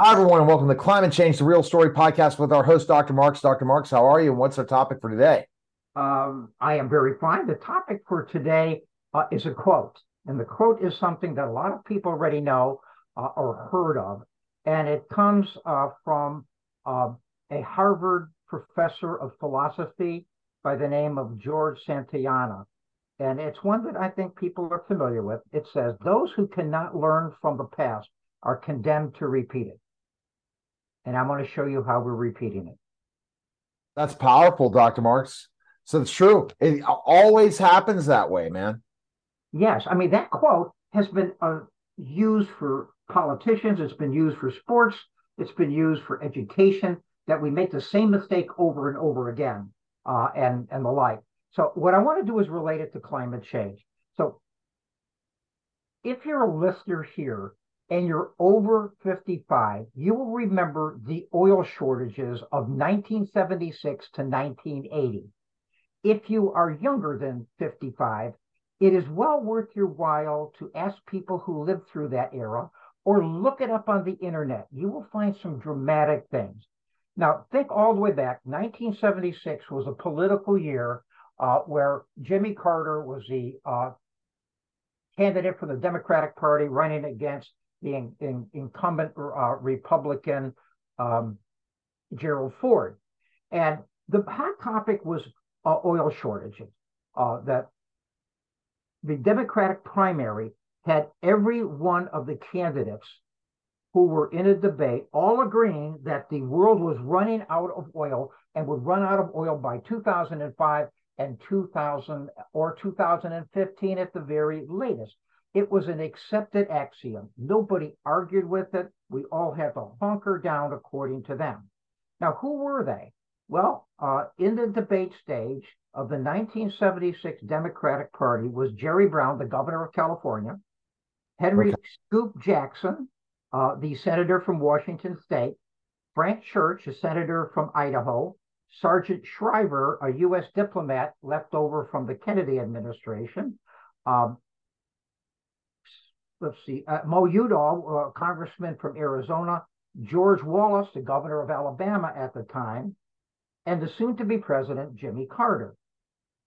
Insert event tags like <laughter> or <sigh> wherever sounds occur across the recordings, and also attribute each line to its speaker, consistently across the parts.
Speaker 1: Hi, everyone, and welcome to Climate Change, the Real Story podcast with our host, Dr. Marx. Dr. Marx, how are you, and what's our topic for today?
Speaker 2: Um, I am very fine. The topic for today uh, is a quote, and the quote is something that a lot of people already know uh, or heard of, and it comes uh, from uh, a Harvard professor of philosophy by the name of George Santayana. And it's one that I think people are familiar with. It says, Those who cannot learn from the past are condemned to repeat it and I'm going to show you how we're repeating it.
Speaker 1: That's powerful, Dr. Marx. So it's true. It always happens that way, man.
Speaker 2: Yes. I mean, that quote has been uh, used for politicians, it's been used for sports, it's been used for education, that we make the same mistake over and over again, uh, and, and the like. So, what I want to do is relate it to climate change. So, if you're a listener here and you're over 55, you will remember the oil shortages of 1976 to 1980. If you are younger than 55, it is well worth your while to ask people who lived through that era or look it up on the internet. You will find some dramatic things. Now, think all the way back. 1976 was a political year uh, where Jimmy Carter was the uh, candidate for the Democratic Party running against in, in, incumbent uh, Republican um, Gerald Ford. And the hot topic was uh, oil shortages. Uh, that the Democratic primary had every one of the candidates who were in a debate all agreeing that the world was running out of oil and would run out of oil by 2005 and 2000 or 2015 at the very latest. It was an accepted axiom. Nobody argued with it. We all had to hunker down according to them. Now, who were they? Well, uh, in the debate stage of the 1976 Democratic Party was Jerry Brown, the governor of California, Henry okay. Scoop Jackson, uh, the senator from Washington State, Frank Church, a senator from Idaho, Sargent Shriver, a U.S. diplomat left over from the Kennedy administration, um, let's see, uh, Mo Udall, uh, congressman from Arizona, George Wallace, the governor of Alabama at the time, and the soon to be president, Jimmy Carter.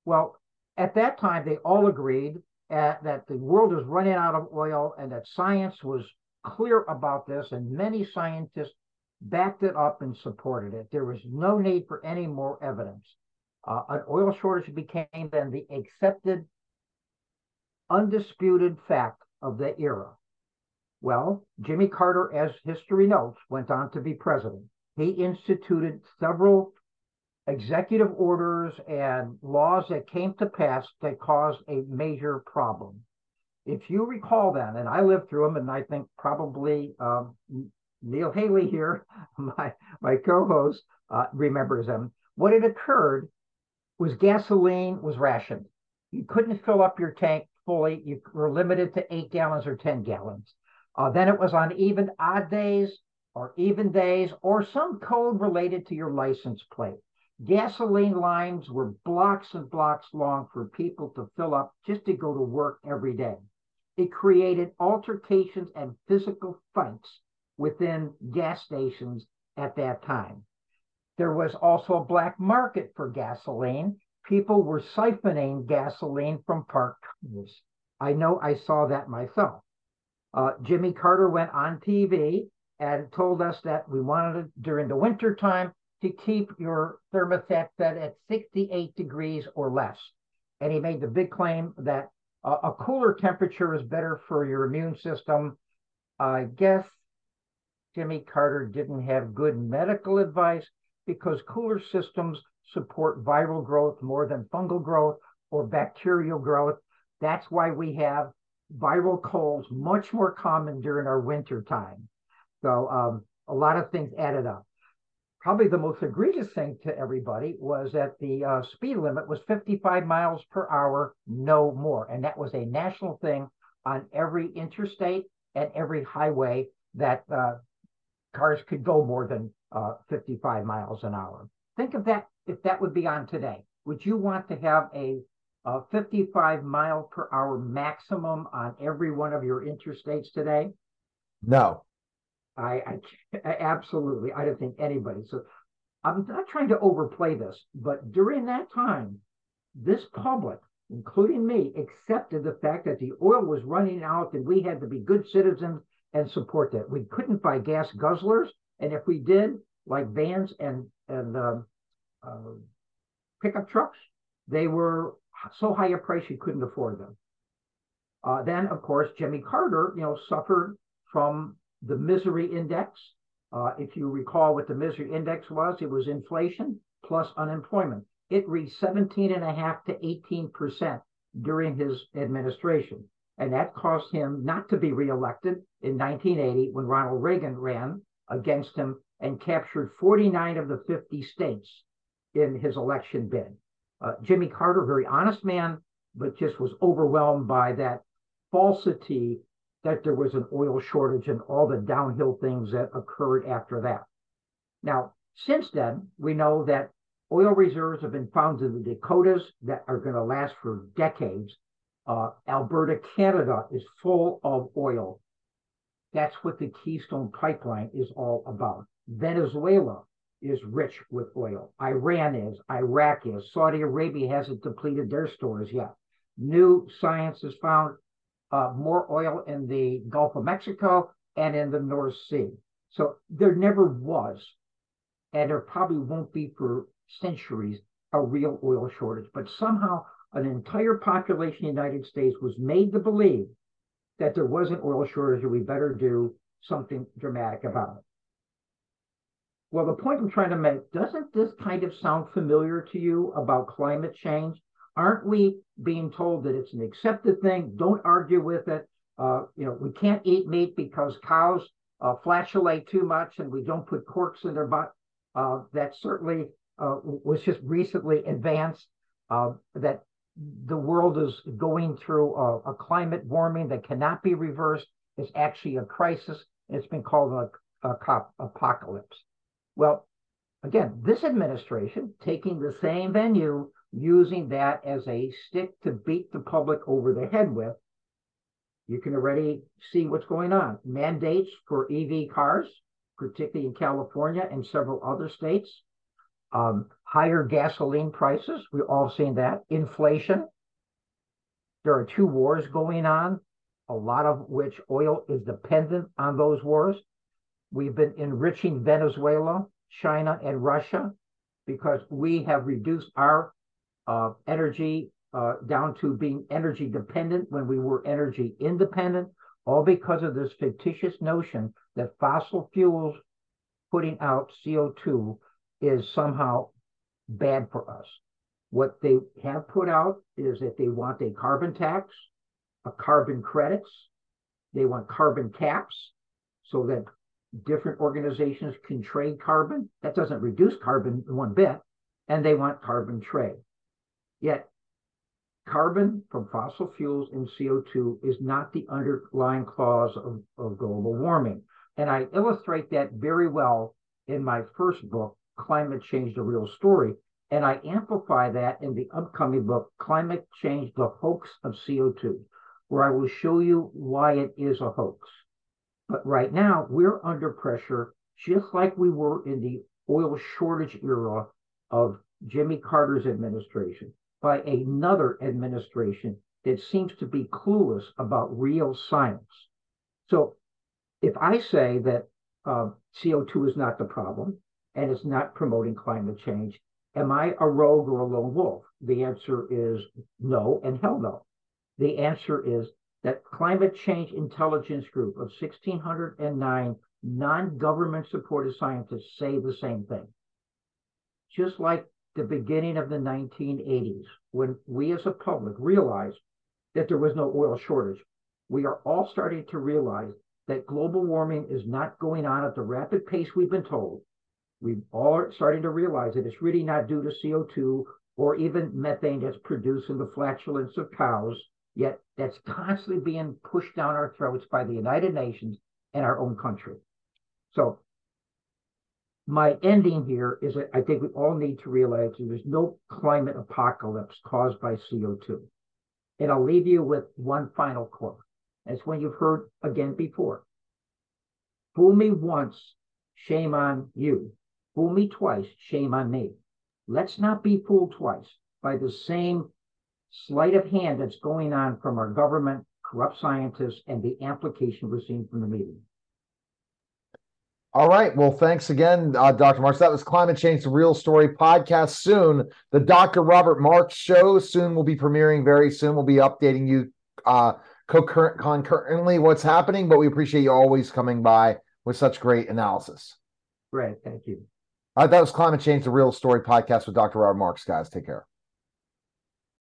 Speaker 2: Well, at that time, they all agreed at, uh, that the world was running out of oil and that science was clear about this, and many scientists backed it up and supported it. There was no need for any more evidence. Uh, an oil shortage became then the accepted, undisputed fact of the era. Well, Jimmy Carter, as history notes, went on to be president. He instituted several executive orders and laws that came to pass that caused a major problem. If you recall then, and I lived through them, and I think probably um, Neil Haley here, <laughs> my, my co-host, uh, remembers them. What had occurred was gasoline was rationed. You couldn't fill up your tank fully. You were limited to eight gallons or 10 gallons. Uh, then it was on even odd days or even days or some code related to your license plate. Gasoline lines were blocks and blocks long for people to fill up just to go to work every day. It created altercations and physical fights within gas stations at that time. There was also a black market for gasoline, people were siphoning gasoline from parked cars. I know I saw that myself. Uh, Jimmy Carter went on TV and told us that we wanted it during the winter time to keep your thermostat set at 68 degrees or less. And he made the big claim that uh, a cooler temperature is better for your immune system. I guess Jimmy Carter didn't have good medical advice because cooler systems support viral growth more than fungal growth or bacterial growth. That's why we have viral colds much more common during our winter time. So um, a lot of things added up. Probably the most egregious thing to everybody was that the uh, speed limit was 55 miles per hour, no more. And that was a national thing on every interstate and every highway that uh, cars could go more than uh, 55 miles an hour. Think of that if that would be on today. Would you want to have a, a 55 mile per hour maximum on every one of your interstates today?
Speaker 1: No.
Speaker 2: I, I absolutely, I don't think anybody. So I'm not trying to overplay this, but during that time, this public, including me, accepted the fact that the oil was running out and we had to be good citizens and support that. We couldn't buy gas guzzlers, and if we did, like vans and and uh, uh, pickup trucks, they were so high a price you couldn't afford them. Uh, then, of course, Jimmy Carter, you know, suffered from the misery index. Uh, if you recall what the misery index was, it was inflation plus unemployment. It reached 17 and a half to 18 percent during his administration. And that caused him not to be reelected in 1980 when Ronald Reagan ran against him and captured 49 of the 50 states in his election bid. Uh, Jimmy Carter, very honest man, but just was overwhelmed by that falsity that there was an oil shortage and all the downhill things that occurred after that. Now, since then, we know that oil reserves have been found in the Dakotas that are going to last for decades. Uh, Alberta, Canada is full of oil. That's what the Keystone Pipeline is all about. Venezuela is rich with oil. Iran is, Iraq is, Saudi Arabia hasn't depleted their stores yet. New science has found uh, more oil in the Gulf of Mexico and in the North Sea. So there never was, and there probably won't be for centuries, a real oil shortage. But somehow an entire population in the United States was made to believe that there was an oil shortage and we better do something dramatic about it. Well, the point I'm trying to make, doesn't this kind of sound familiar to you about climate change? Aren't we being told that it's an accepted thing? Don't argue with it. Uh, you know, we can't eat meat because cows uh, flatulate too much and we don't put corks in their butt. Uh, that certainly uh, was just recently advanced. Uh, that the world is going through a, a, climate warming that cannot be reversed. It's actually a crisis. It's been called a, a cop apocalypse. Well, again, this administration taking the same venue using that as a stick to beat the public over the head with, you can already see what's going on. Mandates for EV cars, particularly in California and several other states. Um, higher gasoline prices, we've all seen that. Inflation. There are two wars going on, a lot of which oil is dependent on those wars. We've been enriching Venezuela, China, and Russia because we have reduced our uh, energy uh, down to being energy dependent when we were energy independent, all because of this fictitious notion that fossil fuels putting out CO2 is somehow bad for us. What they have put out is that they want a carbon tax, a carbon credits, they want carbon caps so that different organizations can trade carbon. That doesn't reduce carbon one bit, and they want carbon trade. Yet carbon from fossil fuels and CO2 is not the underlying cause of, of global warming. And I illustrate that very well in my first book, Climate Change, the Real Story. And I amplify that in the upcoming book, Climate Change, the Hoax of CO2, where I will show you why it is a hoax. But right now, we're under pressure, just like we were in the oil shortage era of Jimmy Carter's administration by another administration that seems to be clueless about real science. So if I say that uh, CO2 is not the problem and it's not promoting climate change, am I a rogue or a lone wolf? The answer is no and hell no. The answer is that Climate Change Intelligence Group of 1609 non-government supported scientists say the same thing. Just like the beginning of the 1980s, when we as a public realized that there was no oil shortage, we are all starting to realize that global warming is not going on at the rapid pace we've been told. We all are starting to realize that it's really not due to CO2 or even methane that's produced in the flatulence of cows, yet that's constantly being pushed down our throats by the United Nations and our own country. So my ending here is that I think we all need to realize there's no climate apocalypse caused by CO2. And I'll leave you with one final quote. It's one you've heard again before. Fool me once, shame on you. Fool me twice, shame on me. Let's not be fooled twice by the same sleight of hand that's going on from our government, corrupt scientists, and the amplification we're seeing from the media.
Speaker 1: All right. Well, thanks again, uh, Dr. Marx. That was Climate Change, the Real Story podcast. Soon, the Dr. Robert Marx show soon will be premiering very soon. We'll be updating you uh, concurrent, concurrently what's happening, but we appreciate you always coming by with such great analysis.
Speaker 2: Great. Thank you.
Speaker 1: Uh, that was Climate Change, the Real Story podcast with Dr. Robert Marx, guys. Take care.